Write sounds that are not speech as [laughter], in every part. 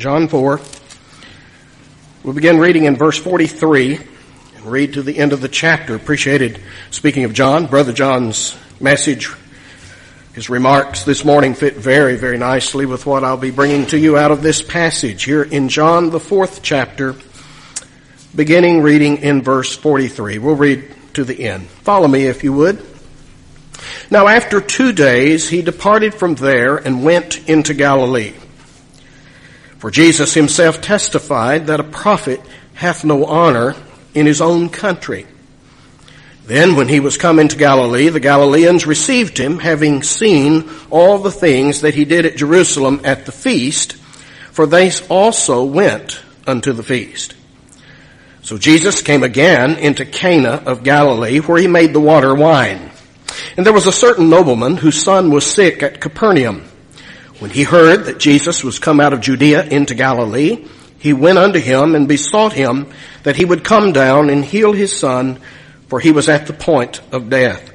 John 4. We'll begin reading in verse 43 and read to the end of the chapter. Appreciated, speaking of John, Brother John's message, his remarks this morning fit very, very nicely with what I'll be bringing to you out of this passage here in John, the fourth chapter, beginning reading in verse 43. We'll read to the end. Follow me if you would. Now after two days he departed from there and went into Galilee. For Jesus himself testified that a prophet hath no honor in his own country. Then when he was come into Galilee, the Galileans received him, having seen all the things that he did at Jerusalem at the feast, for they also went unto the feast. So Jesus came again into Cana of Galilee, where he made the water wine. And there was a certain nobleman whose son was sick at Capernaum. When he heard that Jesus was come out of Judea into Galilee, he went unto him and besought him that he would come down and heal his son, for he was at the point of death.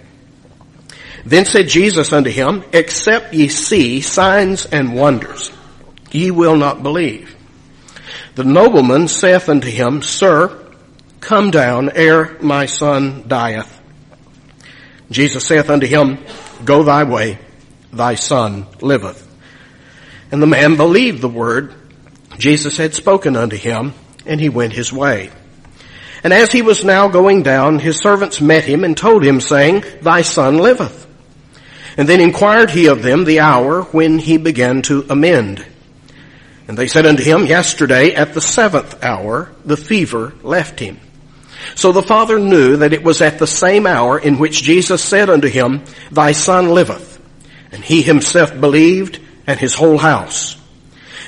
Then said Jesus unto him, Except ye see signs and wonders, ye will not believe. The nobleman saith unto him, Sir, come down ere my son dieth. Jesus saith unto him, Go thy way, thy son liveth. And the man believed the word Jesus had spoken unto him, and he went his way. And as he was now going down, his servants met him and told him, saying, Thy son liveth. And then inquired he of them the hour when he began to amend. And they said unto him, Yesterday at the seventh hour the fever left him. So the father knew that it was at the same hour in which Jesus said unto him, Thy son liveth. And he himself believed and his whole house.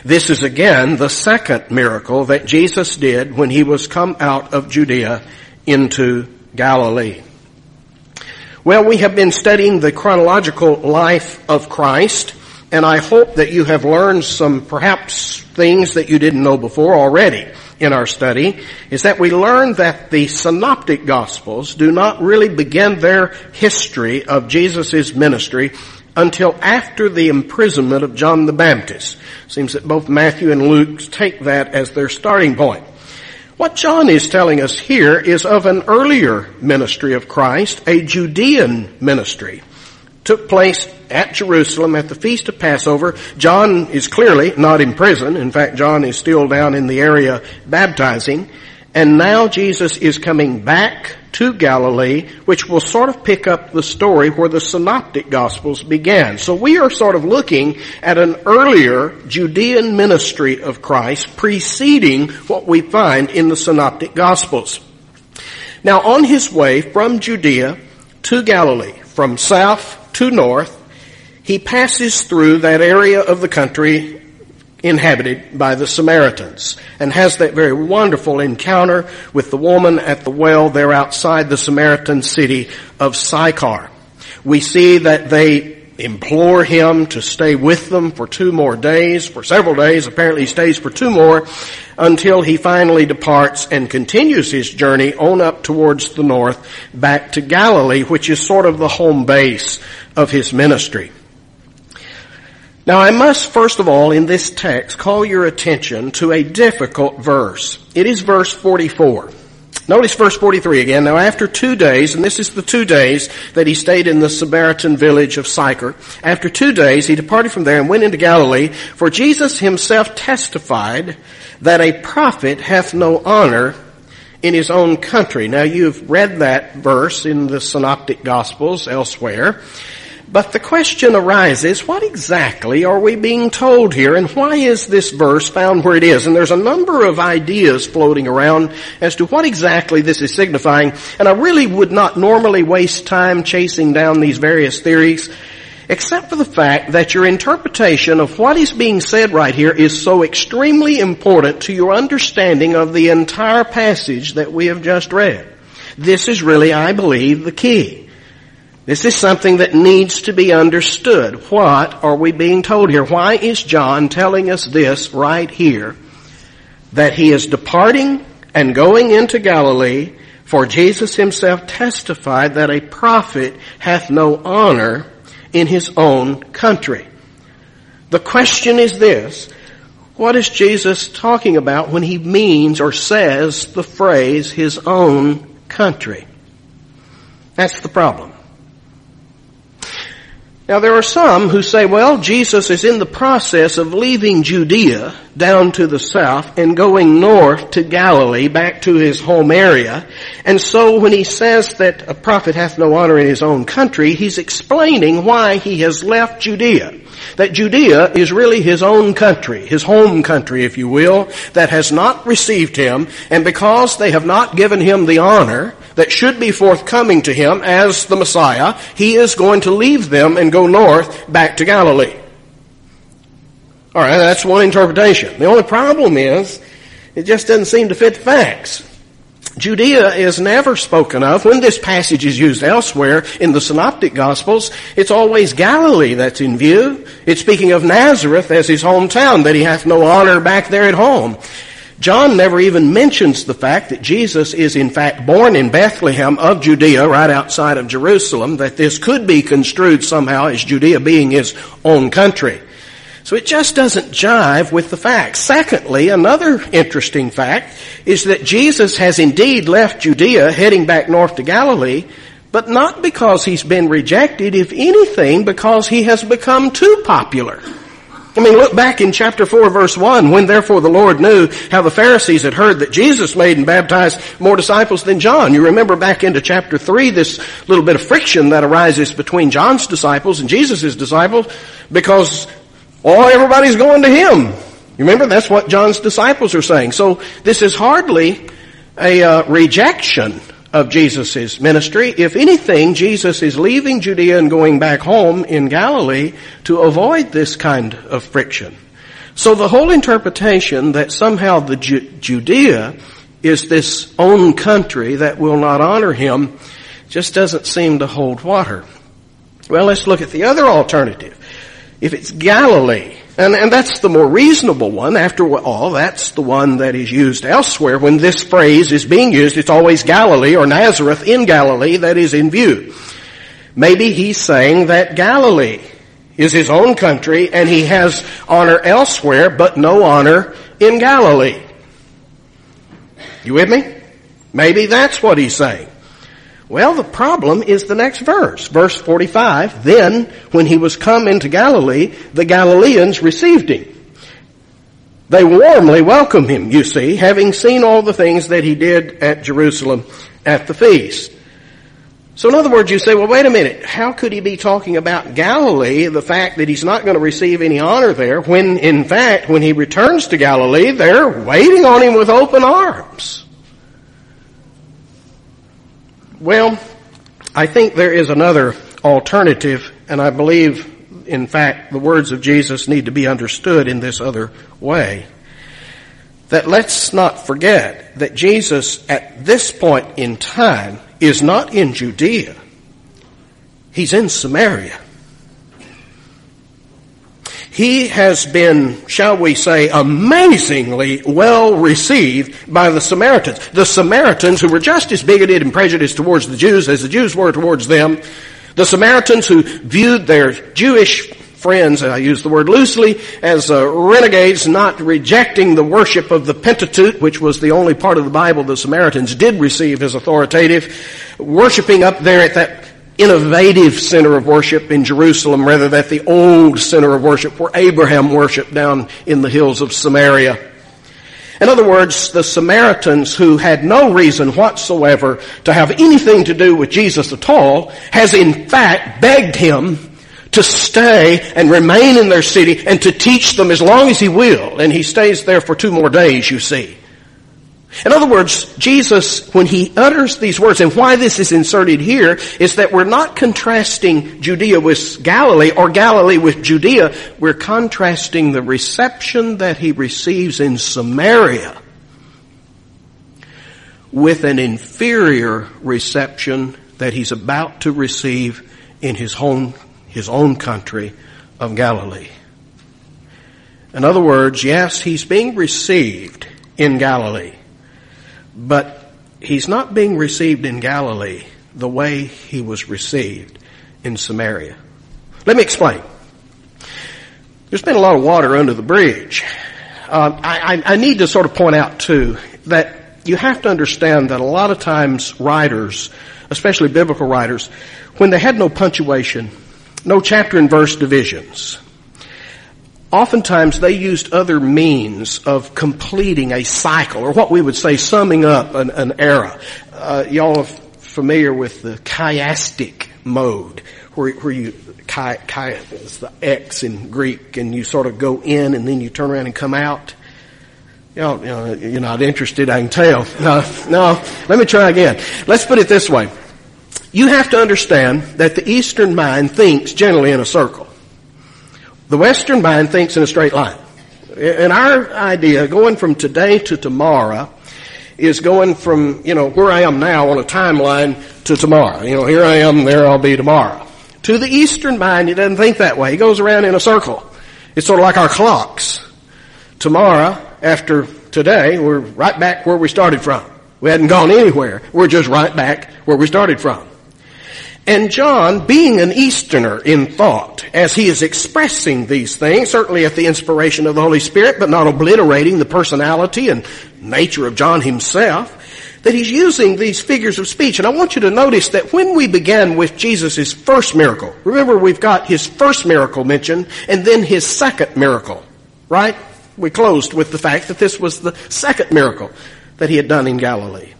This is again the second miracle that Jesus did when he was come out of Judea into Galilee. Well, we have been studying the chronological life of Christ, and I hope that you have learned some perhaps things that you didn't know before already in our study, is that we learned that the synoptic gospels do not really begin their history of Jesus' ministry until after the imprisonment of John the Baptist. Seems that both Matthew and Luke take that as their starting point. What John is telling us here is of an earlier ministry of Christ, a Judean ministry. Took place at Jerusalem at the Feast of Passover. John is clearly not in prison. In fact, John is still down in the area baptizing. And now Jesus is coming back to Galilee, which will sort of pick up the story where the synoptic gospels began. So we are sort of looking at an earlier Judean ministry of Christ preceding what we find in the synoptic gospels. Now on his way from Judea to Galilee, from south to north, he passes through that area of the country inhabited by the Samaritans and has that very wonderful encounter with the woman at the well there outside the Samaritan city of Sychar. We see that they implore him to stay with them for two more days, for several days. Apparently he stays for two more until he finally departs and continues his journey on up towards the north back to Galilee, which is sort of the home base of his ministry. Now I must first of all in this text call your attention to a difficult verse. It is verse 44. Notice verse 43 again. Now after two days, and this is the two days that he stayed in the Samaritan village of Sychar. After two days, he departed from there and went into Galilee, for Jesus himself testified that a prophet hath no honor in his own country. Now you've read that verse in the synoptic gospels elsewhere. But the question arises, what exactly are we being told here and why is this verse found where it is? And there's a number of ideas floating around as to what exactly this is signifying. And I really would not normally waste time chasing down these various theories, except for the fact that your interpretation of what is being said right here is so extremely important to your understanding of the entire passage that we have just read. This is really, I believe, the key. This is something that needs to be understood. What are we being told here? Why is John telling us this right here? That he is departing and going into Galilee, for Jesus himself testified that a prophet hath no honor in his own country. The question is this, What is Jesus talking about when he means or says the phrase his own country? That's the problem. Now there are some who say, well, Jesus is in the process of leaving Judea down to the south and going north to Galilee, back to his home area. And so when he says that a prophet hath no honor in his own country, he's explaining why he has left Judea. That Judea is really his own country, his home country, if you will, that has not received him, and because they have not given him the honor that should be forthcoming to him as the Messiah, he is going to leave them and go north back to Galilee. Alright, that's one interpretation. The only problem is, it just doesn't seem to fit the facts. Judea is never spoken of. When this passage is used elsewhere in the Synoptic Gospels, it's always Galilee that's in view. It's speaking of Nazareth as his hometown, that he hath no honor back there at home. John never even mentions the fact that Jesus is in fact born in Bethlehem of Judea, right outside of Jerusalem, that this could be construed somehow as Judea being his own country. So it just doesn't jive with the facts. Secondly, another interesting fact is that Jesus has indeed left Judea heading back north to Galilee, but not because he's been rejected, if anything, because he has become too popular. I mean, look back in chapter 4 verse 1, when therefore the Lord knew how the Pharisees had heard that Jesus made and baptized more disciples than John. You remember back into chapter 3, this little bit of friction that arises between John's disciples and Jesus' disciples, because Oh, everybody's going to him. You remember that's what John's disciples are saying. So this is hardly a uh, rejection of Jesus' ministry. If anything, Jesus is leaving Judea and going back home in Galilee to avoid this kind of friction. So the whole interpretation that somehow the Ju- Judea is this own country that will not honor him just doesn't seem to hold water. Well, let's look at the other alternative if it's Galilee, and, and that's the more reasonable one, after all, that's the one that is used elsewhere. When this phrase is being used, it's always Galilee or Nazareth in Galilee that is in view. Maybe he's saying that Galilee is his own country and he has honor elsewhere, but no honor in Galilee. You with me? Maybe that's what he's saying. Well, the problem is the next verse. Verse 45, then when he was come into Galilee, the Galileans received him. They warmly welcomed him, you see, having seen all the things that he did at Jerusalem at the feast. So in other words, you say, well wait a minute, how could he be talking about Galilee, the fact that he's not going to receive any honor there, when in fact, when he returns to Galilee, they're waiting on him with open arms? Well, I think there is another alternative, and I believe, in fact, the words of Jesus need to be understood in this other way. That let's not forget that Jesus at this point in time is not in Judea. He's in Samaria. He has been, shall we say, amazingly well received by the Samaritans. The Samaritans who were just as bigoted and prejudiced towards the Jews as the Jews were towards them. The Samaritans who viewed their Jewish friends, and I use the word loosely, as uh, renegades, not rejecting the worship of the Pentateuch, which was the only part of the Bible the Samaritans did receive as authoritative, worshiping up there at that innovative center of worship in Jerusalem rather than the old center of worship where Abraham worshiped down in the hills of Samaria. In other words, the Samaritans who had no reason whatsoever to have anything to do with Jesus at all has in fact begged him to stay and remain in their city and to teach them as long as he will. And he stays there for two more days, you see. In other words, Jesus, when he utters these words, and why this is inserted here, is that we're not contrasting Judea with Galilee or Galilee with Judea. We're contrasting the reception that he receives in Samaria with an inferior reception that he's about to receive in his own, his own country of Galilee. In other words, yes, he's being received in Galilee. But he's not being received in Galilee the way he was received in Samaria. Let me explain. There's been a lot of water under the bridge. uh, I, I need to sort of point out too that you have to understand that a lot of times writers, especially biblical writers, when they had no punctuation, no chapter and verse divisions, oftentimes they used other means of completing a cycle, or what we would say summing up an, an era. Uh, y'all are familiar with the chiastic mode, where, where you, chi, chi is the X in Greek, and you sort of go in and then you turn around and come out. Know, you know, you're not interested, I can tell. No, no, let me try again. Let's put it this way. You have to understand that the Eastern mind thinks generally in a circle. The Western mind thinks in a straight line. And our idea, going from today to tomorrow, is going from, you know, where I am now on a timeline to tomorrow. You know, here I am, there I'll be tomorrow. To the Eastern mind, he doesn't think that way. He goes around in a circle. It's sort of like our clocks. Tomorrow, after today, we're right back where we started from. We hadn't gone anywhere. We're just right back where we started from. And John, being an Easterner in thought, as he is expressing these things, certainly at the inspiration of the Holy Spirit, but not obliterating the personality and nature of John himself, that he's using these figures of speech. And I want you to notice that when we began with Jesus' first miracle, remember we've got his first miracle mentioned and then his second miracle, right? We closed with the fact that this was the second miracle that he had done in Galilee.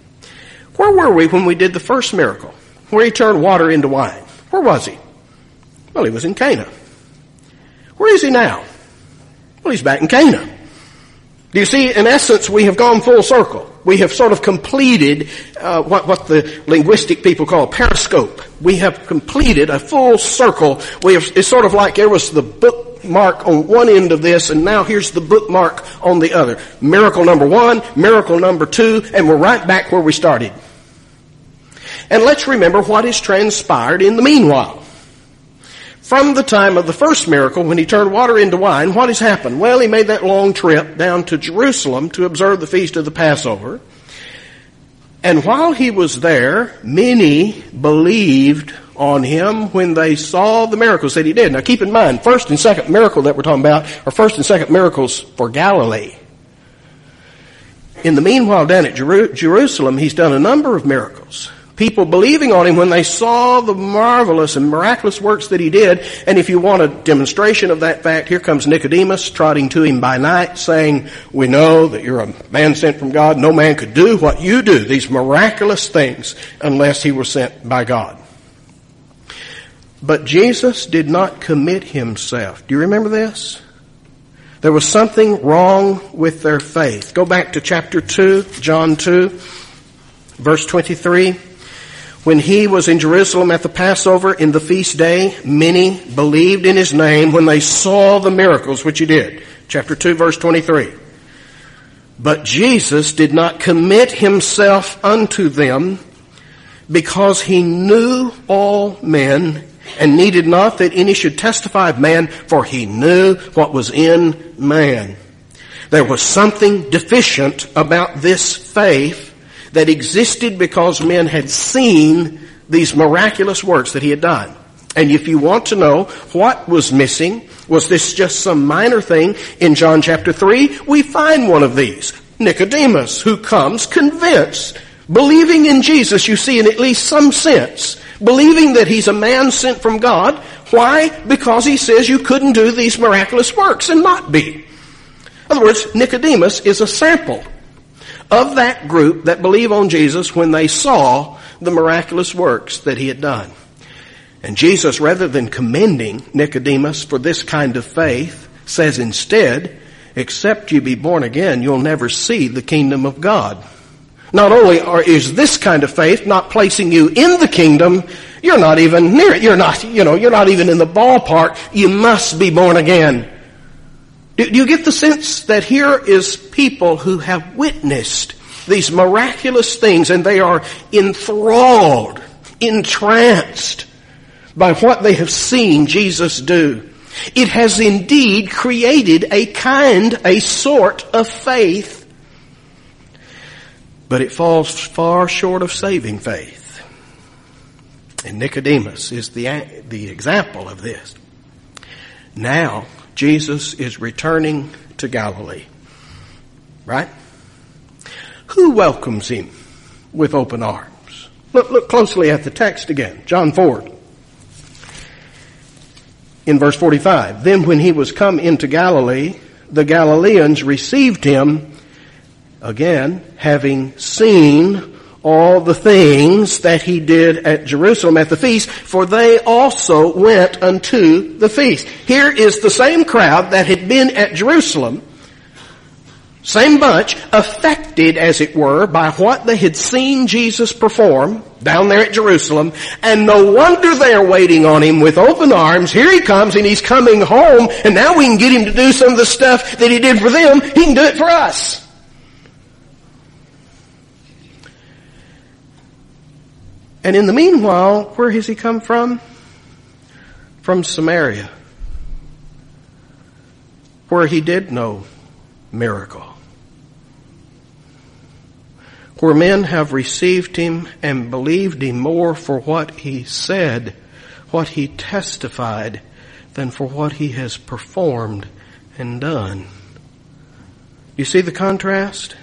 Where were we when we did the first miracle? Where he turned water into wine. Where was he? Well, he was in Cana. Where is he now? Well, he's back in Cana. Do you see, in essence, we have gone full circle. We have sort of completed uh, what, what the linguistic people call pericope. We have completed a full circle. We have, it's sort of like there was the bookmark on one end of this, and now here's the bookmark on the other. Miracle number one, miracle number two, and we're right back where we started. And let's remember what has transpired in the meanwhile. From the time of the first miracle, when he turned water into wine, what has happened? Well, he made that long trip down to Jerusalem to observe the feast of the Passover. And while he was there, many believed on him when they saw the miracles that he did. Now keep in mind, first and second miracle that we're talking about are first and second miracles for Galilee. In the meanwhile, down at Jerusalem, he's done a number of miracles people believing on him when they saw the marvelous and miraculous works that he did. And if you want a demonstration of that fact, here comes Nicodemus trotting to him by night saying, we know that you're a man sent from God. No man could do what you do, these miraculous things, unless he were sent by God. But Jesus did not commit himself. Do you remember this? There was something wrong with their faith. Go back to chapter 2, John 2, verse 23. When he was in Jerusalem at the Passover in the feast day, many believed in his name when they saw the miracles which he did. Chapter 2 verse 23. But Jesus did not commit himself unto them because he knew all men and needed not that any should testify of man, for he knew what was in man. There was something deficient about this faith that existed because men had seen these miraculous works that he had done. And if you want to know what was missing, was this just some minor thing? In John chapter 3, we find one of these. Nicodemus, who comes convinced, believing in Jesus, you see, in at least some sense, believing that he's a man sent from God. Why? Because he says you couldn't do these miraculous works and not be. In other words, Nicodemus is a sample of that group that believe on Jesus when they saw the miraculous works that he had done. And Jesus, rather than commending Nicodemus for this kind of faith, says instead, except you be born again, you'll never see the kingdom of God. Not only are, is this kind of faith not placing you in the kingdom, you're not even near it. You're not, you know, you're not even in the ballpark. You must be born again. Do, you get the sense that here is people who have witnessed these miraculous things and they are enthralled, entranced by what they have seen Jesus do. It has indeed created a kind, a sort of faith, but it falls far short of saving faith. And Nicodemus is the, the example of this. Now, Jesus is returning to Galilee. right? Who welcomes him with open arms? Look, look closely at the text again. John 4. In verse 45. Then when he was come into Galilee, the Galileans received him again, having seen all the things that he did at Jerusalem at the feast, for they also went unto the feast. Here is the same crowd that had been at Jerusalem, same bunch, affected as it were by what they had seen Jesus perform down there at Jerusalem, and no wonder they're waiting on him with open arms. Here he comes and he's coming home, and now we can get him to do some of the stuff that he did for them, he can do it for us. And in the meanwhile, where has he come from? From Samaria, where he did no miracle. Where men have received him and believed him more for what he said, what he testified, than for what he has performed and done. You see the contrast?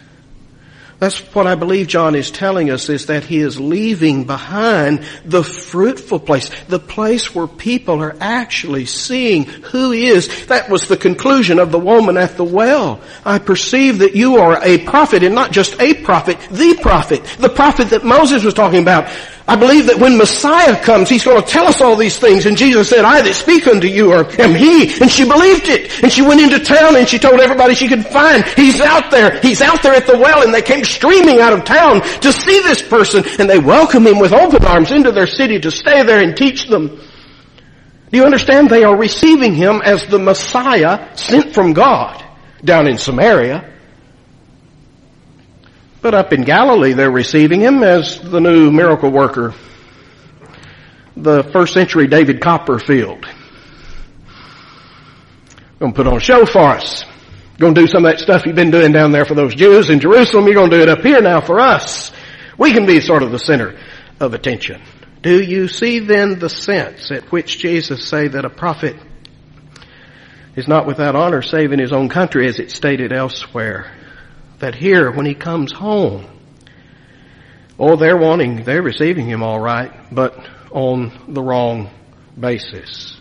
That's what I believe John is telling us is that he is leaving behind the fruitful place, the place where people are actually seeing who he is. That was the conclusion of the woman at the well. I perceive that you are a prophet and not just a prophet, the prophet, the prophet that Moses was talking about. I believe that when Messiah comes, He's going to tell us all these things. And Jesus said, I that speak unto you are, am He. And she believed it. And she went into town and she told everybody she could find, He's out there. He's out there at the well. And they came streaming out of town to see this person. And they welcomed Him with open arms into their city to stay there and teach them. Do you understand? They are receiving Him as the Messiah sent from God down in Samaria. But up in Galilee, they're receiving him as the new miracle worker. The first century David Copperfield. Gonna put on a show for us. Gonna do some of that stuff you've been doing down there for those Jews in Jerusalem. You're gonna do it up here now for us. We can be sort of the center of attention. Do you see then the sense at which Jesus say that a prophet is not without honor save in his own country as it's stated elsewhere? That here when he comes home, oh, they're wanting, they're receiving him all right, but on the wrong basis.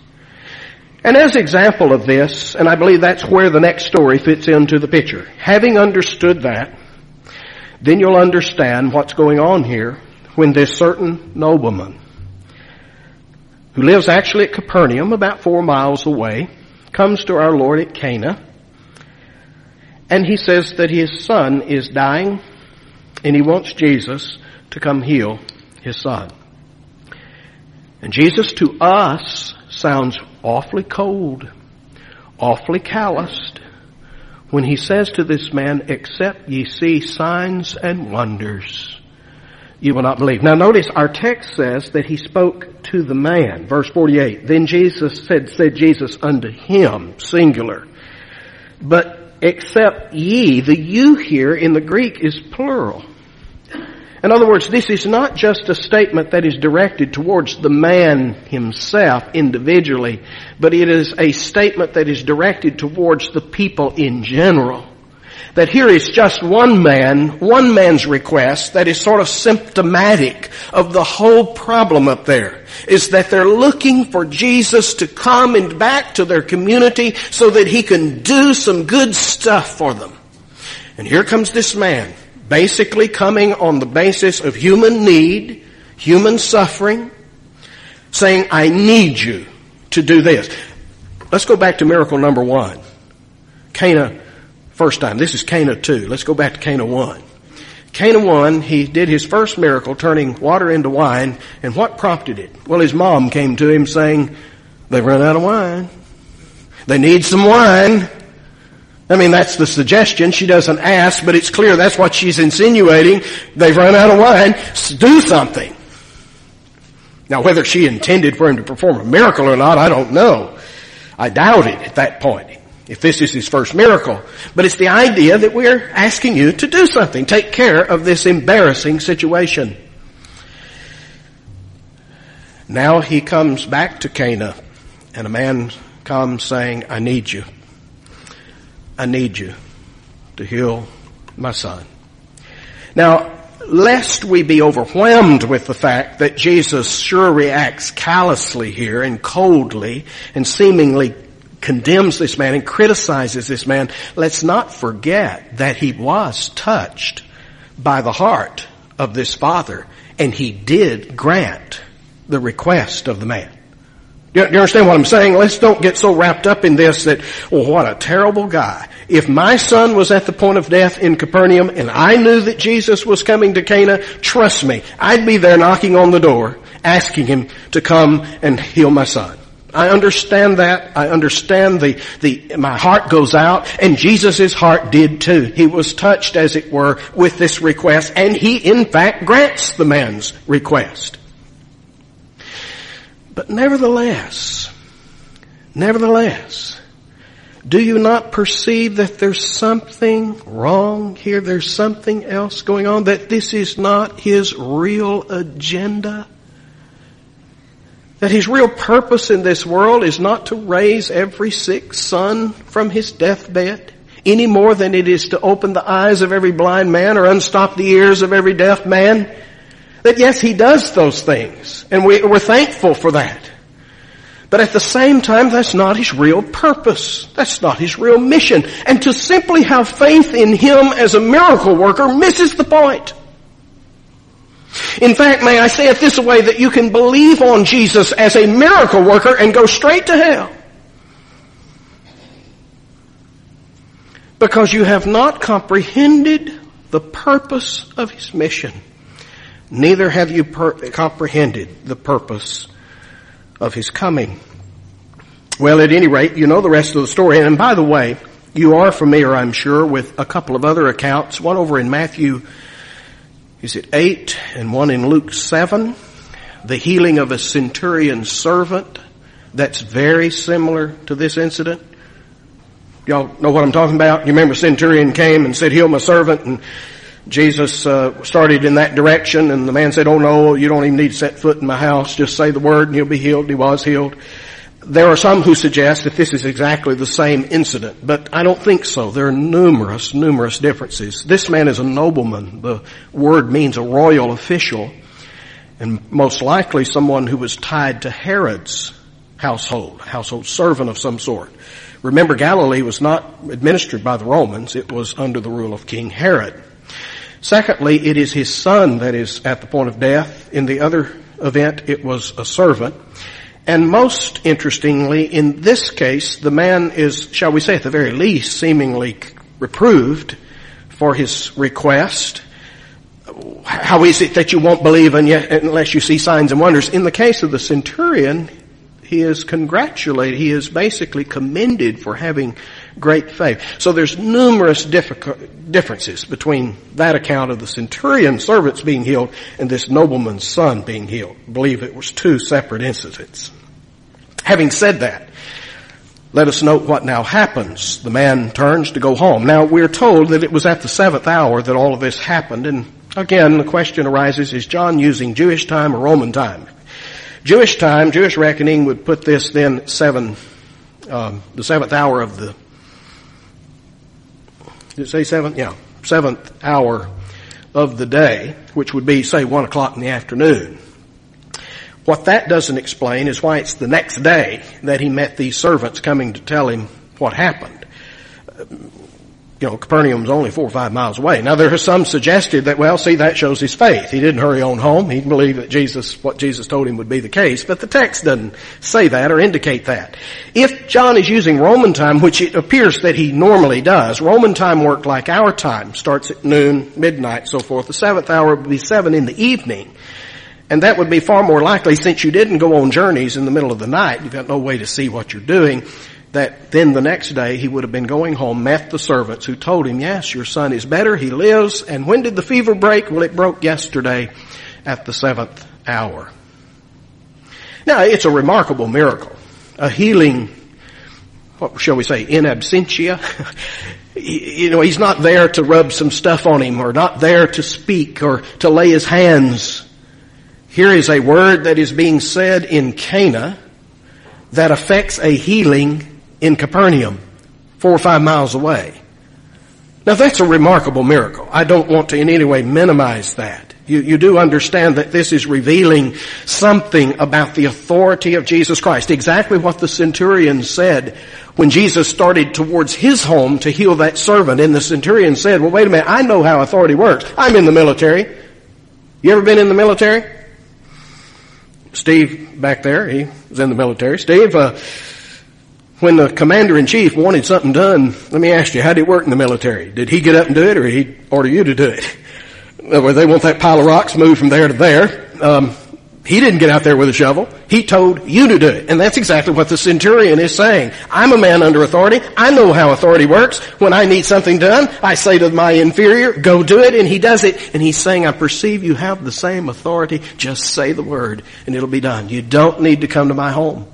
And as example of this, and I believe that's where the next story fits into the picture. Having understood that, then you'll understand what's going on here when this certain nobleman, who lives actually at Capernaum, about four miles away, comes to our Lord at Cana, and he says that his son is dying and he wants Jesus to come heal his son. And Jesus to us sounds awfully cold, awfully calloused when he says to this man, except ye see signs and wonders, you will not believe. Now notice our text says that he spoke to the man. Verse 48. Then Jesus said, said Jesus unto him, singular. But except ye. The you here in the Greek is plural. In other words, this is not just a statement that is directed towards the man himself individually, but it is a statement that is directed towards the people in general that here is just one man, one man's request that is sort of symptomatic of the whole problem up there. Is that they're looking for Jesus to come and back to their community so that he can do some good stuff for them. And here comes this man, basically coming on the basis of human need, human suffering, saying, I need you to do this. Let's go back to miracle number one. Cana First time. This is Cana 2. Let's go back to Cana 1. Cana 1, he did his first miracle, turning water into wine, and what prompted it? Well, his mom came to him saying, they've run out of wine. They need some wine. I mean, that's the suggestion. She doesn't ask, but it's clear that's what she's insinuating. They've run out of wine. Do something. Now, whether she intended for him to perform a miracle or not, I don't know. I doubt it at that point if this is his first miracle. But it's the idea that we're asking you to do something, take care of this embarrassing situation. Now he comes back to Cana and a man comes saying, I need you. I need you to heal my son. Now, lest we be overwhelmed with the fact that Jesus sure reacts callously here and coldly and seemingly condemns this man and criticizes this man, let's not forget that he was touched by the heart of this father and he did grant the request of the man. Do you understand what I'm saying? Let's don't get so wrapped up in this that, well, what a terrible guy. If my son was at the point of death in Capernaum and I knew that Jesus was coming to Cana, trust me, I'd be there knocking on the door, asking him to come and heal my son. I understand that. I understand the, the, my heart goes out and Jesus' heart did too. He was touched as it were with this request and he in fact grants the man's request. But nevertheless, nevertheless, do you not perceive that there's something wrong here? There's something else going on? That this is not his real agenda? That his real purpose in this world is not to raise every sick son from his deathbed any more than it is to open the eyes of every blind man or unstop the ears of every deaf man. That yes, he does those things and we, we're thankful for that. But at the same time, that's not his real purpose. That's not his real mission. And to simply have faith in him as a miracle worker misses the point. In fact, may I say it this way, that you can believe on Jesus as a miracle worker and go straight to hell. Because you have not comprehended the purpose of his mission. Neither have you per- comprehended the purpose of his coming. Well, at any rate, you know the rest of the story. And by the way, you are familiar, I'm sure, with a couple of other accounts. One over in Matthew is it 8 and one in Luke 7? The healing of a centurion servant that's very similar to this incident. Y'all know what I'm talking about? You remember centurion came and said, heal my servant and Jesus uh, started in that direction and the man said, oh no, you don't even need to set foot in my house. Just say the word and he'll be healed. He was healed. There are some who suggest that this is exactly the same incident, but I don't think so. There are numerous, numerous differences. This man is a nobleman. The word means a royal official, and most likely someone who was tied to Herod's household, household servant of some sort. Remember, Galilee was not administered by the Romans. It was under the rule of King Herod. Secondly, it is his son that is at the point of death. In the other event, it was a servant. And most interestingly, in this case, the man is, shall we say at the very least, seemingly reproved for his request. How is it that you won't believe unless you see signs and wonders? In the case of the centurion, he is congratulated. He is basically commended for having great faith. So there's numerous differences between that account of the centurion servants being healed and this nobleman's son being healed. I believe it was two separate incidents. Having said that, let us note what now happens. The man turns to go home. Now we're told that it was at the seventh hour that all of this happened and again the question arises, is John using Jewish time or Roman time? Jewish time, Jewish reckoning would put this then seven, um, the seventh hour of the, did it say seventh? Yeah, seventh hour of the day, which would be say one o'clock in the afternoon. What that doesn't explain is why it's the next day that he met these servants coming to tell him what happened you know, Capernaum's only four or five miles away. Now there are some suggested that, well, see, that shows his faith. He didn't hurry on home. He believed that Jesus, what Jesus told him would be the case, but the text doesn't say that or indicate that. If John is using Roman time, which it appears that he normally does, Roman time worked like our time, starts at noon, midnight, so forth. The seventh hour would be seven in the evening. And that would be far more likely since you didn't go on journeys in the middle of the night. You've got no way to see what you're doing that then the next day he would have been going home, met the servants who told him, yes, your son is better, he lives. And when did the fever break? Well, it broke yesterday at the seventh hour. Now, it's a remarkable miracle. A healing, what shall we say, in absentia. [laughs] you know, he's not there to rub some stuff on him or not there to speak or to lay his hands. Here is a word that is being said in Cana that affects a healing in Capernaum, four or five miles away. Now that's a remarkable miracle. I don't want to in any way minimize that. You, you do understand that this is revealing something about the authority of Jesus Christ. Exactly what the centurion said when Jesus started towards his home to heal that servant. And the centurion said, well wait a minute, I know how authority works. I'm in the military. You ever been in the military? Steve back there, he was in the military. Steve, uh, when the commander in chief wanted something done, let me ask you, how did it work in the military? Did he get up and do it or he order you to do it? Where they want that pile of rocks moved from there to there. Um, he didn't get out there with a shovel. He told you to do it. And that's exactly what the centurion is saying. I'm a man under authority. I know how authority works. When I need something done, I say to my inferior, go do it, and he does it. And he's saying, I perceive you have the same authority. Just say the word, and it'll be done. You don't need to come to my home.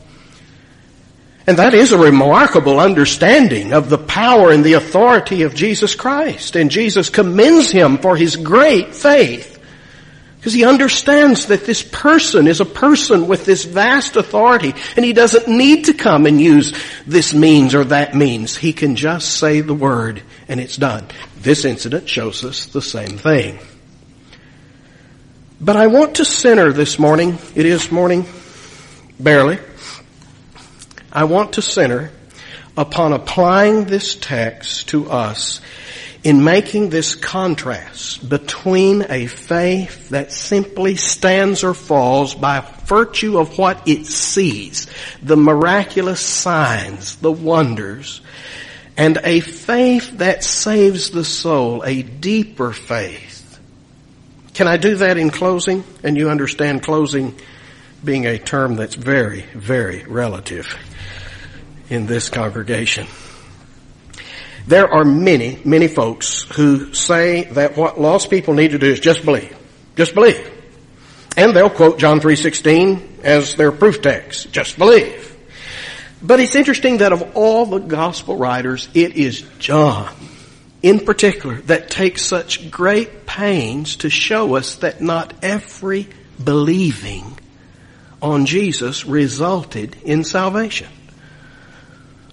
And that is a remarkable understanding of the power and the authority of Jesus Christ. And Jesus commends him for his great faith. Because he understands that this person is a person with this vast authority and he doesn't need to come and use this means or that means. He can just say the word and it's done. This incident shows us the same thing. But I want to center this morning, it is morning, barely, I want to center upon applying this text to us in making this contrast between a faith that simply stands or falls by virtue of what it sees, the miraculous signs, the wonders, and a faith that saves the soul, a deeper faith. Can I do that in closing? And you understand closing being a term that's very, very relative in this congregation. There are many, many folks who say that what lost people need to do is just believe. Just believe. And they'll quote John 3.16 as their proof text. Just believe. But it's interesting that of all the gospel writers, it is John in particular that takes such great pains to show us that not every believing on Jesus resulted in salvation.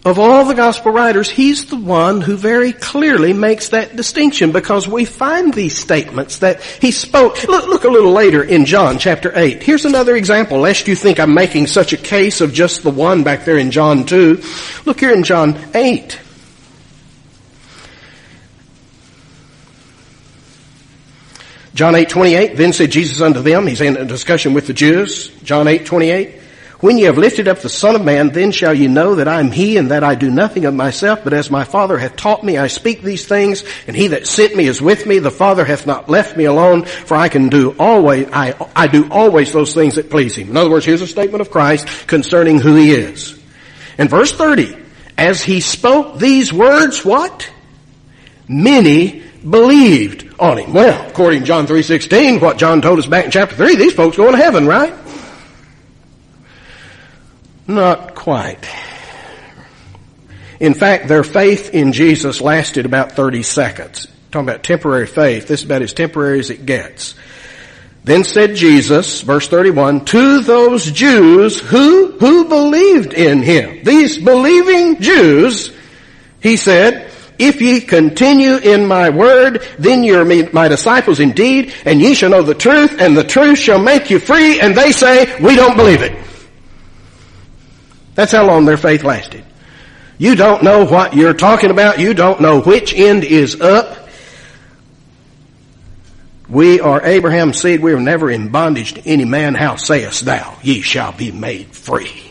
Of all the gospel writers, he's the one who very clearly makes that distinction because we find these statements that he spoke. Look, look, a little later in John chapter 8. Here's another example, lest you think I'm making such a case of just the one back there in John 2. Look here in John 8. John 8, 28, then said Jesus unto them, he's in a discussion with the Jews, John 8, 28, when ye have lifted up the Son of Man, then shall ye know that I am He, and that I do nothing of myself, but as my Father hath taught me, I speak these things, and He that sent me is with me. The Father hath not left me alone, for I can do always, I, I do always those things that please Him. In other words, here's a statement of Christ concerning who He is. In verse 30, as He spoke these words, what? Many believed on him. Well, according to John 3.16, what John told us back in chapter 3, these folks going to heaven, right? Not quite. In fact, their faith in Jesus lasted about 30 seconds. Talking about temporary faith. This is about as temporary as it gets. Then said Jesus, verse 31, to those Jews who, who believed in Him. These believing Jews, He said, if ye continue in my word, then ye are my disciples indeed, and ye shall know the truth, and the truth shall make you free. And they say, we don't believe it. That's how long their faith lasted. You don't know what you're talking about. You don't know which end is up. We are Abraham's seed. We are never in bondage to any man. How sayest thou? Ye shall be made free.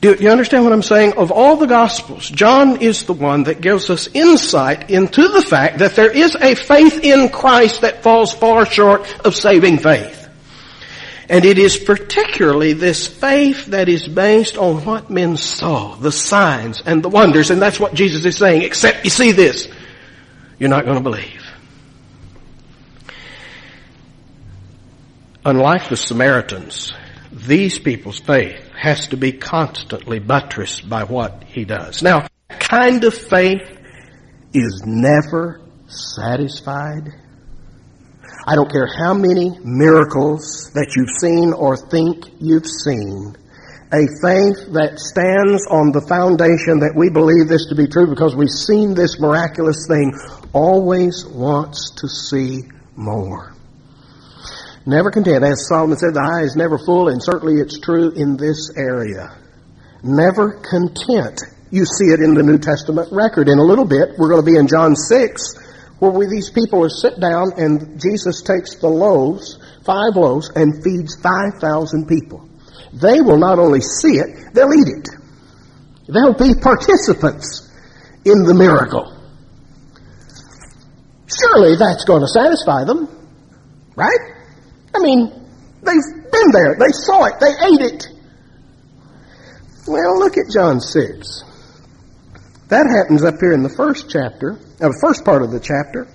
Do you understand what I'm saying? Of all the Gospels, John is the one that gives us insight into the fact that there is a faith in Christ that falls far short of saving faith. And it is particularly this faith that is based on what men saw, the signs and the wonders, and that's what Jesus is saying, except you see this, you're not going to believe. Unlike the Samaritans, these people's faith has to be constantly buttressed by what he does. Now, kind of faith is never satisfied. I don't care how many miracles that you've seen or think you've seen. a faith that stands on the foundation that we believe this to be true because we've seen this miraculous thing always wants to see more. Never content. As Solomon said, the eye is never full, and certainly it's true in this area. Never content. You see it in the New Testament record. In a little bit, we're going to be in John 6, where we, these people are sit down and Jesus takes the loaves, five loaves, and feeds 5,000 people. They will not only see it, they'll eat it. They'll be participants in the miracle. Surely that's going to satisfy them, right? I mean, they've been there, they saw it, they ate it. Well, look at John 6. That happens up here in the first chapter, uh, the first part of the chapter.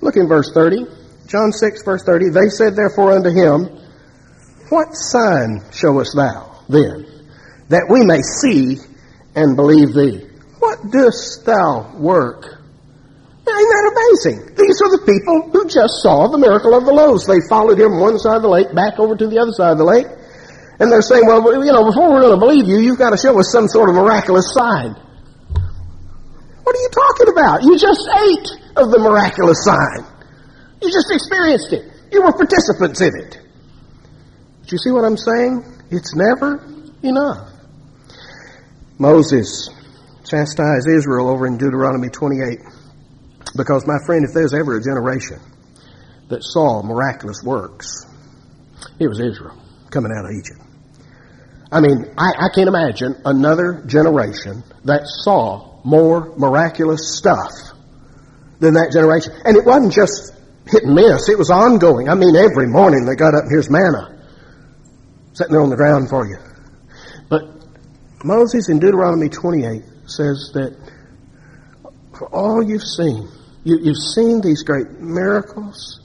Look in verse 30. John 6, verse 30. They said therefore unto him, What sign showest thou then, that we may see and believe thee? What dost thou work? Isn't that amazing? These are the people who just saw the miracle of the loaves. They followed him one side of the lake, back over to the other side of the lake. And they're saying, well, you know, before we're going to believe you, you've got to show us some sort of miraculous sign. What are you talking about? You just ate of the miraculous sign. You just experienced it. You were participants in it. Do you see what I'm saying? It's never enough. Moses chastised Israel over in Deuteronomy 28 because, my friend, if there's ever a generation that saw miraculous works, it was Israel coming out of Egypt. I mean, I, I can't imagine another generation that saw more miraculous stuff than that generation. And it wasn't just hit and miss, it was ongoing. I mean, every morning they got up and here's manna sitting there on the ground for you. But Moses in Deuteronomy 28 says that for all you've seen, you, you've seen these great miracles,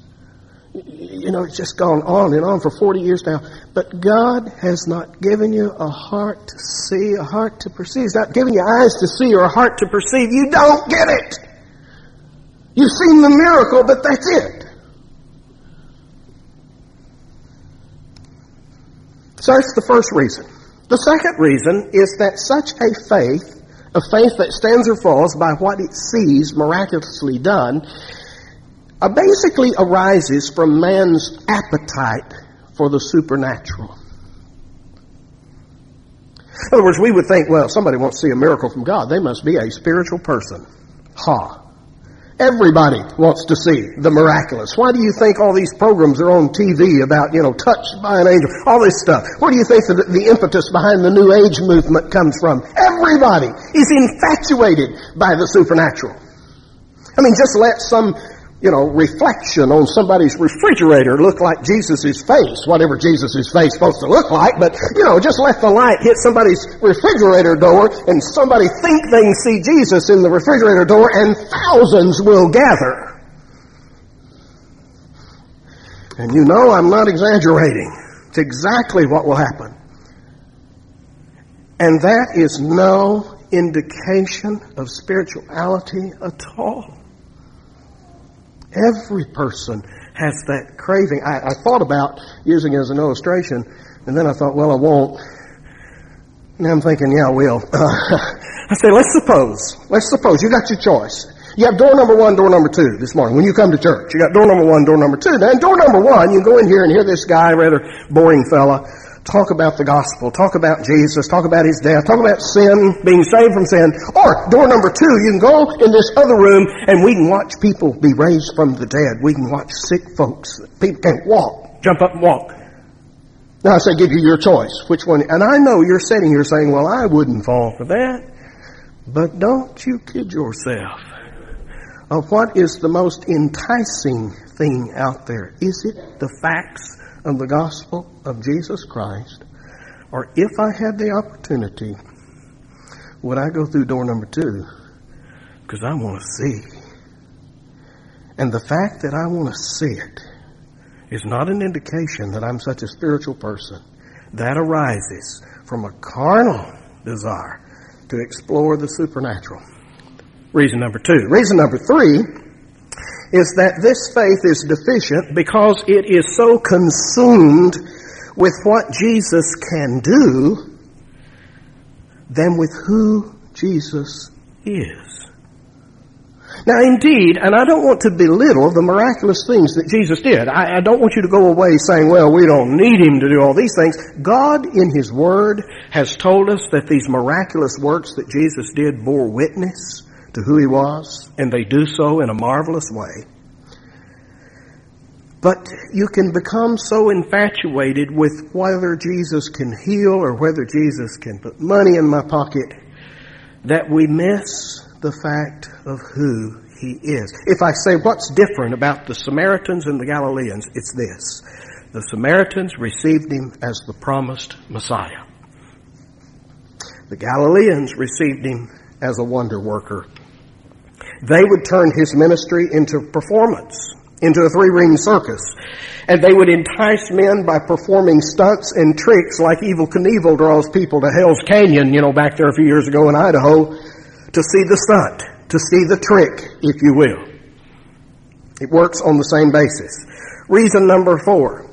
you know, it's just gone on and on for 40 years now. But God has not given you a heart to see, a heart to perceive. He's not giving you eyes to see or a heart to perceive. You don't get it. You've seen the miracle, but that's it. So that's the first reason. The second reason is that such a faith, a faith that stands or falls by what it sees miraculously done, uh, basically arises from man's appetite for the supernatural. In other words, we would think, well, somebody wants to see a miracle from God. They must be a spiritual person. Ha. Everybody wants to see the miraculous. Why do you think all these programs are on TV about, you know, touched by an angel, all this stuff? Where do you think the, the impetus behind the New Age movement comes from? Everybody is infatuated by the supernatural. I mean, just let some you know, reflection on somebody's refrigerator look like Jesus' face, whatever Jesus' face is supposed to look like, but, you know, just let the light hit somebody's refrigerator door and somebody think they can see Jesus in the refrigerator door and thousands will gather. And you know I'm not exaggerating. It's exactly what will happen. And that is no indication of spirituality at all. Every person has that craving. I, I thought about using it as an illustration, and then I thought, well, I won't. Now I'm thinking, yeah, I will. [laughs] I say, let's suppose, let's suppose you got your choice. You have door number one, door number two this morning when you come to church. You got door number one, door number two. Then door number one, you go in here and hear this guy, rather boring fella, talk about the gospel, talk about Jesus, talk about his death, talk about sin, being saved from sin. Or door number two, you can go in this other room and we can watch people be raised from the dead. We can watch sick folks. People can't walk, jump up and walk. Now I say give you your choice. Which one? And I know you're sitting here saying, well, I wouldn't fall for that. But don't you kid yourself of what is the most enticing thing out there. Is it the facts of the gospel of Jesus Christ, or if I had the opportunity, would I go through door number two? Because I want to see. And the fact that I want to see it is not an indication that I'm such a spiritual person. That arises from a carnal desire to explore the supernatural. Reason number two. Reason number three is that this faith is deficient because it is so consumed with what Jesus can do than with who Jesus is. Now indeed, and I don't want to belittle the miraculous things that Jesus did. I, I, don't want you to go away saying, well, we don't need Him to do all these things. God in His Word has told us that these miraculous works that Jesus did bore witness to who He was, and they do so in a marvelous way. But you can become so infatuated with whether Jesus can heal or whether Jesus can put money in my pocket that we miss the fact of who he is. If I say what's different about the Samaritans and the Galileans, it's this. The Samaritans received him as the promised Messiah. The Galileans received him as a wonder worker. They would turn his ministry into performance into a three ring circus. And they would entice men by performing stunts and tricks like Evel Knievel draws people to Hell's Canyon, you know, back there a few years ago in Idaho, to see the stunt, to see the trick, if you will. It works on the same basis. Reason number four.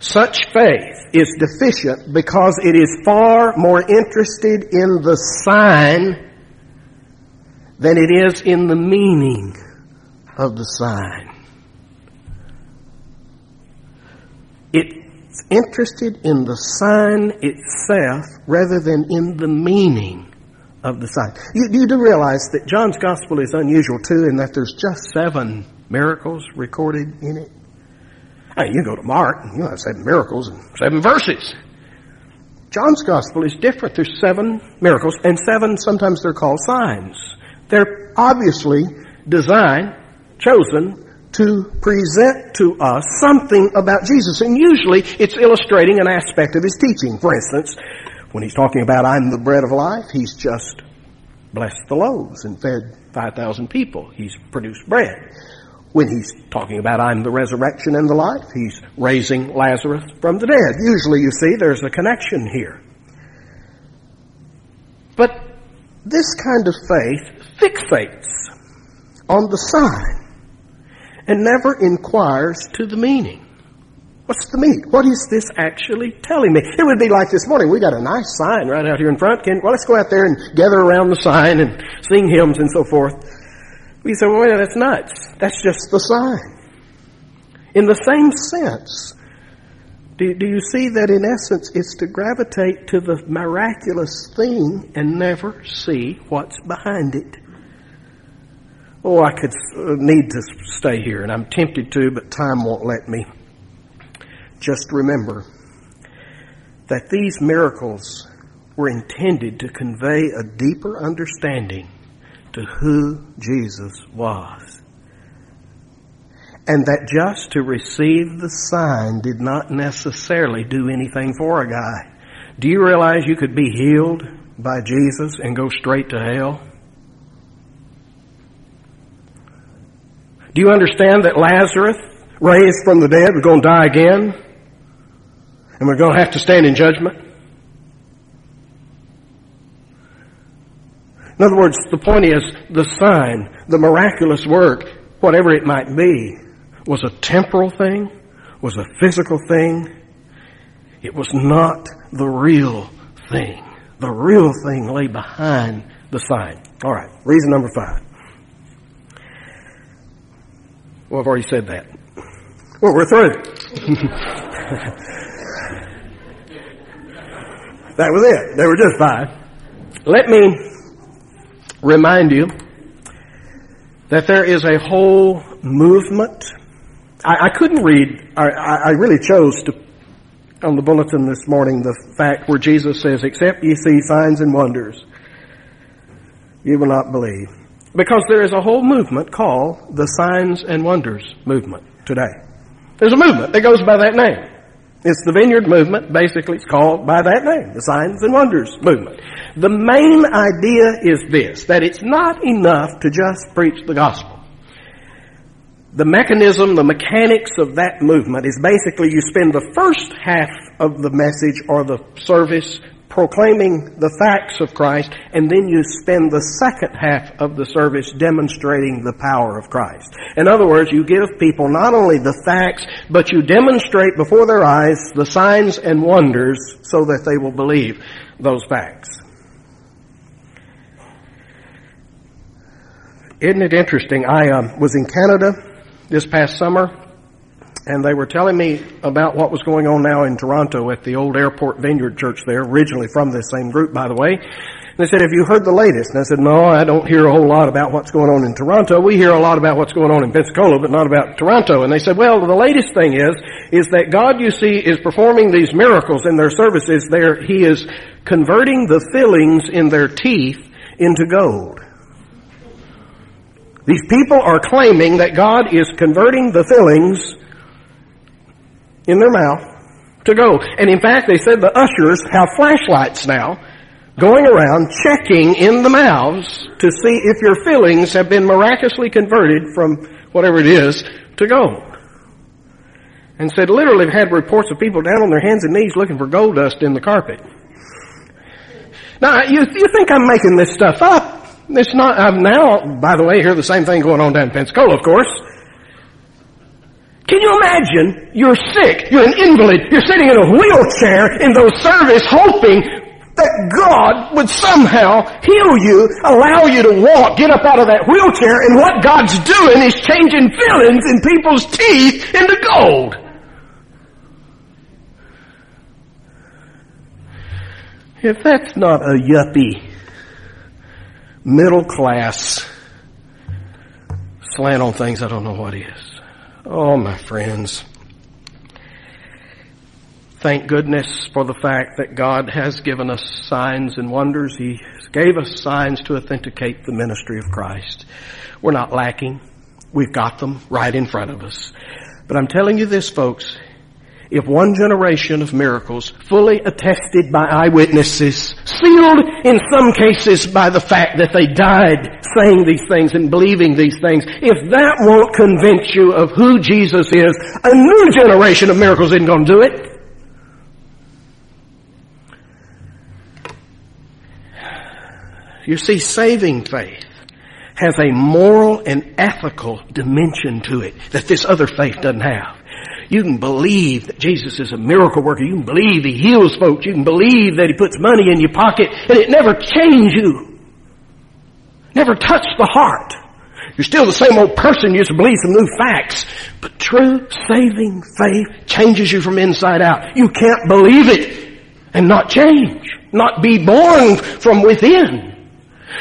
Such faith is deficient because it is far more interested in the sign than it is in the meaning of the sign. It's interested in the sign itself rather than in the meaning of the sign. You, you do realize that John's gospel is unusual too in that there's just seven miracles recorded in it. Hey, you go to Mark and you have seven miracles and seven verses. John's gospel is different. There's seven miracles and seven, sometimes they're called signs. They're obviously designed chosen to present to us something about Jesus. And usually it's illustrating an aspect of his teaching. For instance, when he's talking about I'm the bread of life, he's just blessed the loaves and fed 5,000 people. He's produced bread. When he's talking about I'm the resurrection and the life, he's raising Lazarus from the dead. Usually you see there's a connection here. But this kind of faith fixates on the sign and never inquires to the meaning. What's the meaning? What is this actually telling me? It would be like this morning. We got a nice sign right out here in front. Can, well, let's go out there and gather around the sign and sing hymns and so forth. We say, well, that's nuts. That's just the sign. In the same sense, do, do you see that in essence it's to gravitate to the miraculous thing and never see what's behind it? Oh, I could uh, need to stay here, and I'm tempted to, but time won't let me. Just remember that these miracles were intended to convey a deeper understanding to who Jesus was. And that just to receive the sign did not necessarily do anything for a guy. Do you realize you could be healed by Jesus and go straight to hell? Do you understand that Lazarus, raised from the dead, was going to die again? And we're going to have to stand in judgment? In other words, the point is the sign, the miraculous work, whatever it might be, was a temporal thing, was a physical thing. It was not the real thing. The real thing lay behind the sign. All right, reason number five. Well, I've already said that. Well, we're through. that was it. They were just five. Let me remind you that there is a whole movement. I, I couldn't read, I, I really chose to, on the bulletin this morning, the fact where Jesus says, except ye see signs and wonders, you will not believe. Because there is a whole movement called the Signs and Wonders movement today. There's a movement that goes by that name. It's the Vineyard movement. Basically, it's called by that name, the Signs and Wonders movement. The main idea is this, that it's not enough to just preach the gospel. The mechanism, the mechanics of that movement is basically you spend the first half of the message or the service proclaiming the facts of Christ, and then you spend the second half of the service demonstrating the power of Christ. In other words, you give people not only the facts, but you demonstrate before their eyes the signs and wonders so that they will believe those facts. Isn't it interesting? I um, was in Canada this past summer and they were telling me about what was going on now in Toronto at the old Airport Vineyard Church there, originally from this same group, by the way. And they said, have you heard the latest? And I said, no, I don't hear a whole lot about what's going on in Toronto. We hear a lot about what's going on in Pensacola, but not about Toronto. And they said, well, the latest thing is, is that God, you see, is performing these miracles in their services there. He is converting the fillings in their teeth into gold. These people are claiming that God is converting the fillings in their mouth to go. And in fact, they said the ushers have flashlights now going around checking in the mouths to see if your fillings have been miraculously converted from whatever it is to gold. And said literally have had reports of people down on their hands and knees looking for gold dust in the carpet. Now, you, you think I'm making this stuff up. It's not, I'm now, by the way, hear the same thing going on down in Pensacola, of course. Can you imagine? You're sick, you're an invalid, you're sitting in a wheelchair in those service hoping that God would somehow heal you, allow you to walk, get up out of that wheelchair, and what God's doing is changing fillings in people's teeth into gold. If that's not a yuppie, middle class slant on things, I don't know what is. Oh, my friends. Thank goodness for the fact that God has given us signs and wonders. He gave us signs to authenticate the ministry of Christ. We're not lacking. We've got them right in front of us. But I'm telling you this, folks, if one generation of miracles, fully attested by eyewitnesses, sealed in some cases by the fact that they died saying these things and believing these things, if that won't convince you of who Jesus is, a new generation of miracles isn't going to do it. You see, saving faith has a moral and ethical dimension to it that this other faith doesn't have. You can believe that Jesus is a miracle worker. You can believe He heals folks. You can believe that He puts money in your pocket and it never changes you. Never touched the heart. You're still the same old person. You just believe some new facts. But true saving faith changes you from inside out. You can't believe it and not change. Not be born from within.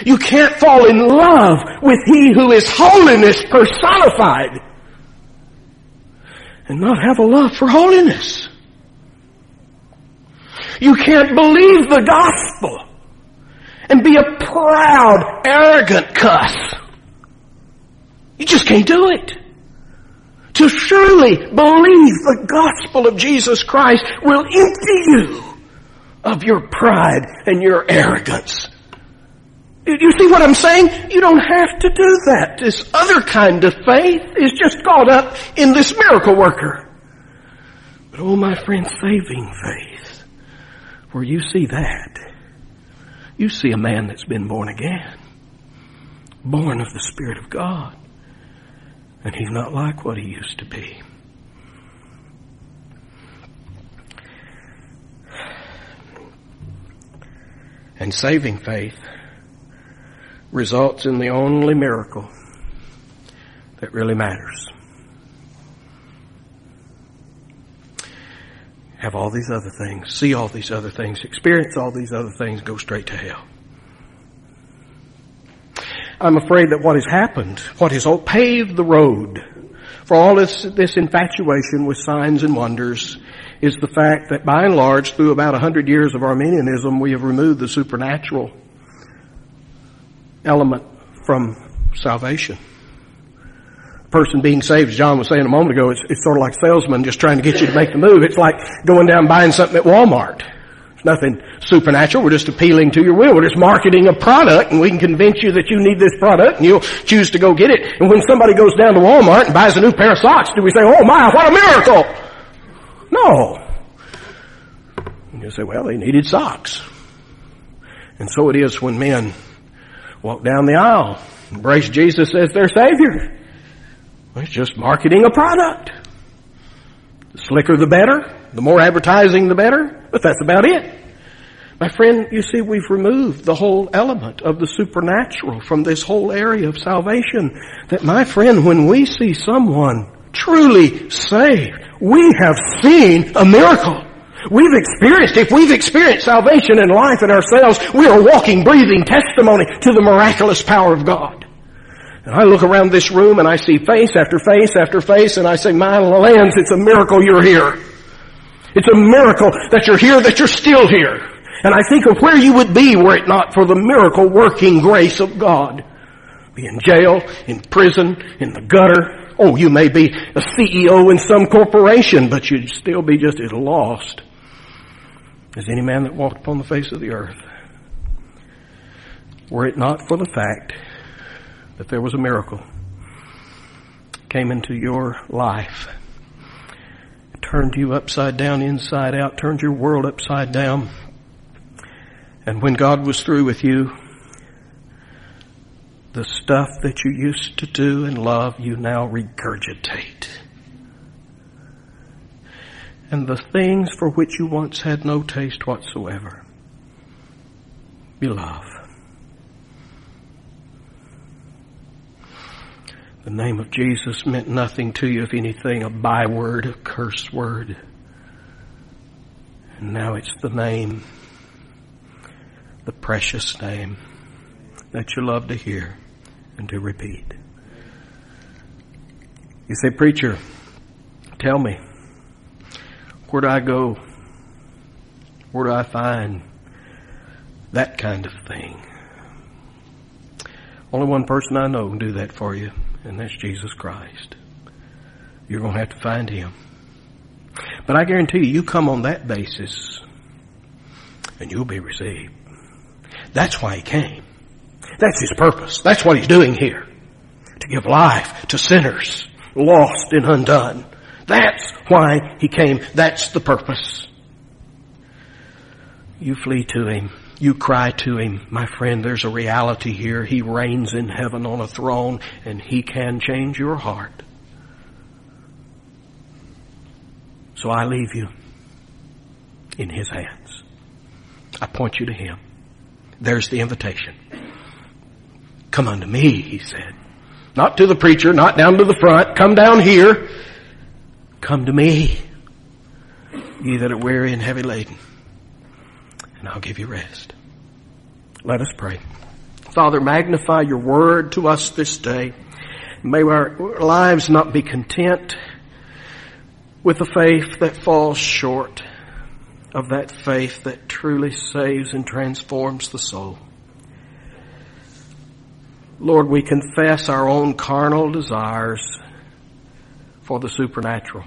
You can't fall in love with He who is holiness personified and not have a love for holiness. You can't believe the gospel and be a proud, arrogant cuss. You just can't do it. To surely believe the gospel of Jesus Christ will empty you of your pride and your arrogance you see what I'm saying? You don't have to do that. This other kind of faith is just caught up in this miracle worker. But oh my friend, saving faith, where you see that, you see a man that's been born again, born of the Spirit of God, and he's not like what he used to be. And saving faith results in the only miracle that really matters. Have all these other things, see all these other things, experience all these other things, go straight to hell. I'm afraid that what has happened, what has paved the road for all this, this infatuation with signs and wonders is the fact that by and large, through about a hundred years of Arminianism, we have removed the supernatural element from salvation. A person being saved, as John was saying a moment ago, it's, it's sort of like a salesman just trying to get you to make the move. It's like going down buying something at Walmart. It's nothing supernatural. We're just appealing to your will. We're just marketing a product and we can convince you that you need this product and you'll choose to go get it. And when somebody goes down to Walmart and buys a new pair of socks, do we say, oh my, what a miracle? No. You say, well, they needed socks. And so it is when men walk down the aisle, embrace Jesus as their Savior. It's just marketing a product. The slicker the better, the more advertising the better, but that's about it. My friend, you see, we've removed the whole element of the supernatural from this whole area of salvation. That my friend, when we see someone truly saved, we have seen a miracle. We've experienced, if we've experienced salvation and life in ourselves, we are walking, breathing testimony to the miraculous power of God. And I look around this room and I see face after face after face and I say, my lands, it's a miracle you're here. It's a miracle that you're here, that you're still here. And I think of where you would be were it not for the miracle working grace of God. Be in jail, in prison, in the gutter. Oh, you may be a CEO in some corporation, but you'd still be just as lost as any man that walked upon the face of the earth. Were it not for the fact that there was a miracle came into your life, turned you upside down, inside out, turned your world upside down, and when God was through with you, the stuff that you used to do and love, you now regurgitate. And the things for which you once had no taste whatsoever, love. The name of Jesus meant nothing to you, if anything, a byword, a curse word. And now it's the name the precious name that you love to hear and to repeat. You say, preacher, tell me, where do I go? Where do I find that kind of thing? Only one person I know can do that for you, and that's Jesus Christ. You're going to have to find Him. But I guarantee you, you come on that basis, and you'll be received. That's why he came. That's his purpose. That's what he's doing here. To give life to sinners, lost and undone. That's why he came. That's the purpose. You flee to him. You cry to him. My friend, there's a reality here. He reigns in heaven on a throne and he can change your heart. So I leave you in his hands. I point you to him. There's the invitation. Come unto me, he said. Not to the preacher, not down to the front. Come down here. Come to me, ye that are weary and heavy laden, and I'll give you rest. Let us pray. Father, magnify your word to us this day. May our lives not be content with a faith that falls short of that faith that truly saves and transforms the soul. Lord, we confess our own carnal desires for the supernatural.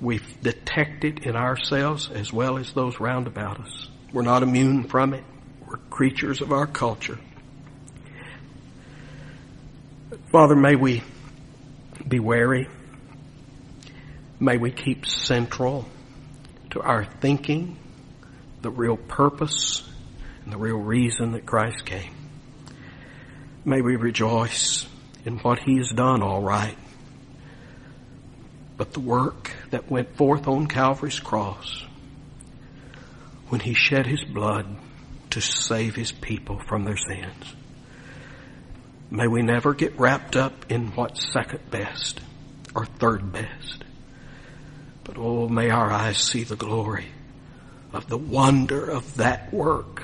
We detect it in ourselves as well as those round about us. We're not immune from it. We're creatures of our culture. Father, may we be wary. May we keep central to our thinking the real purpose and the real reason that Christ came. May we rejoice in what He has done all right. But the work that went forth on Calvary's cross, when He shed His blood to save His people from their sins, may we never get wrapped up in what's second best or third best. But oh, may our eyes see the glory of the wonder of that work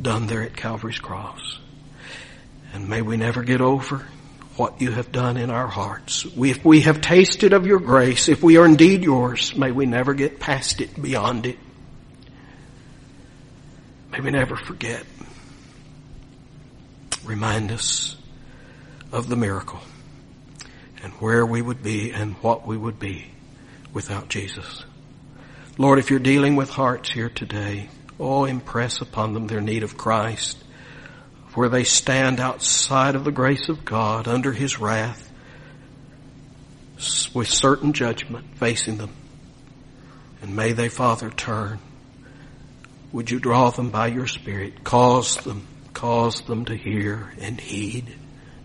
done there at Calvary's cross. And may we never get over what you have done in our hearts. If we have tasted of your grace, if we are indeed yours, may we never get past it, beyond it. May we never forget. Remind us of the miracle and where we would be and what we would be without Jesus. Lord, if you're dealing with hearts here today, oh, impress upon them their need of Christ, where they stand outside of the grace of God under His wrath with certain judgment facing them. And may they, Father, turn would you draw them by your Spirit? Cause them, cause them to hear and heed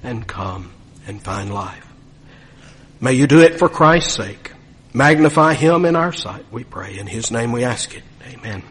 and come and find life. May you do it for Christ's sake. Magnify Him in our sight, we pray. In His name we ask it. Amen.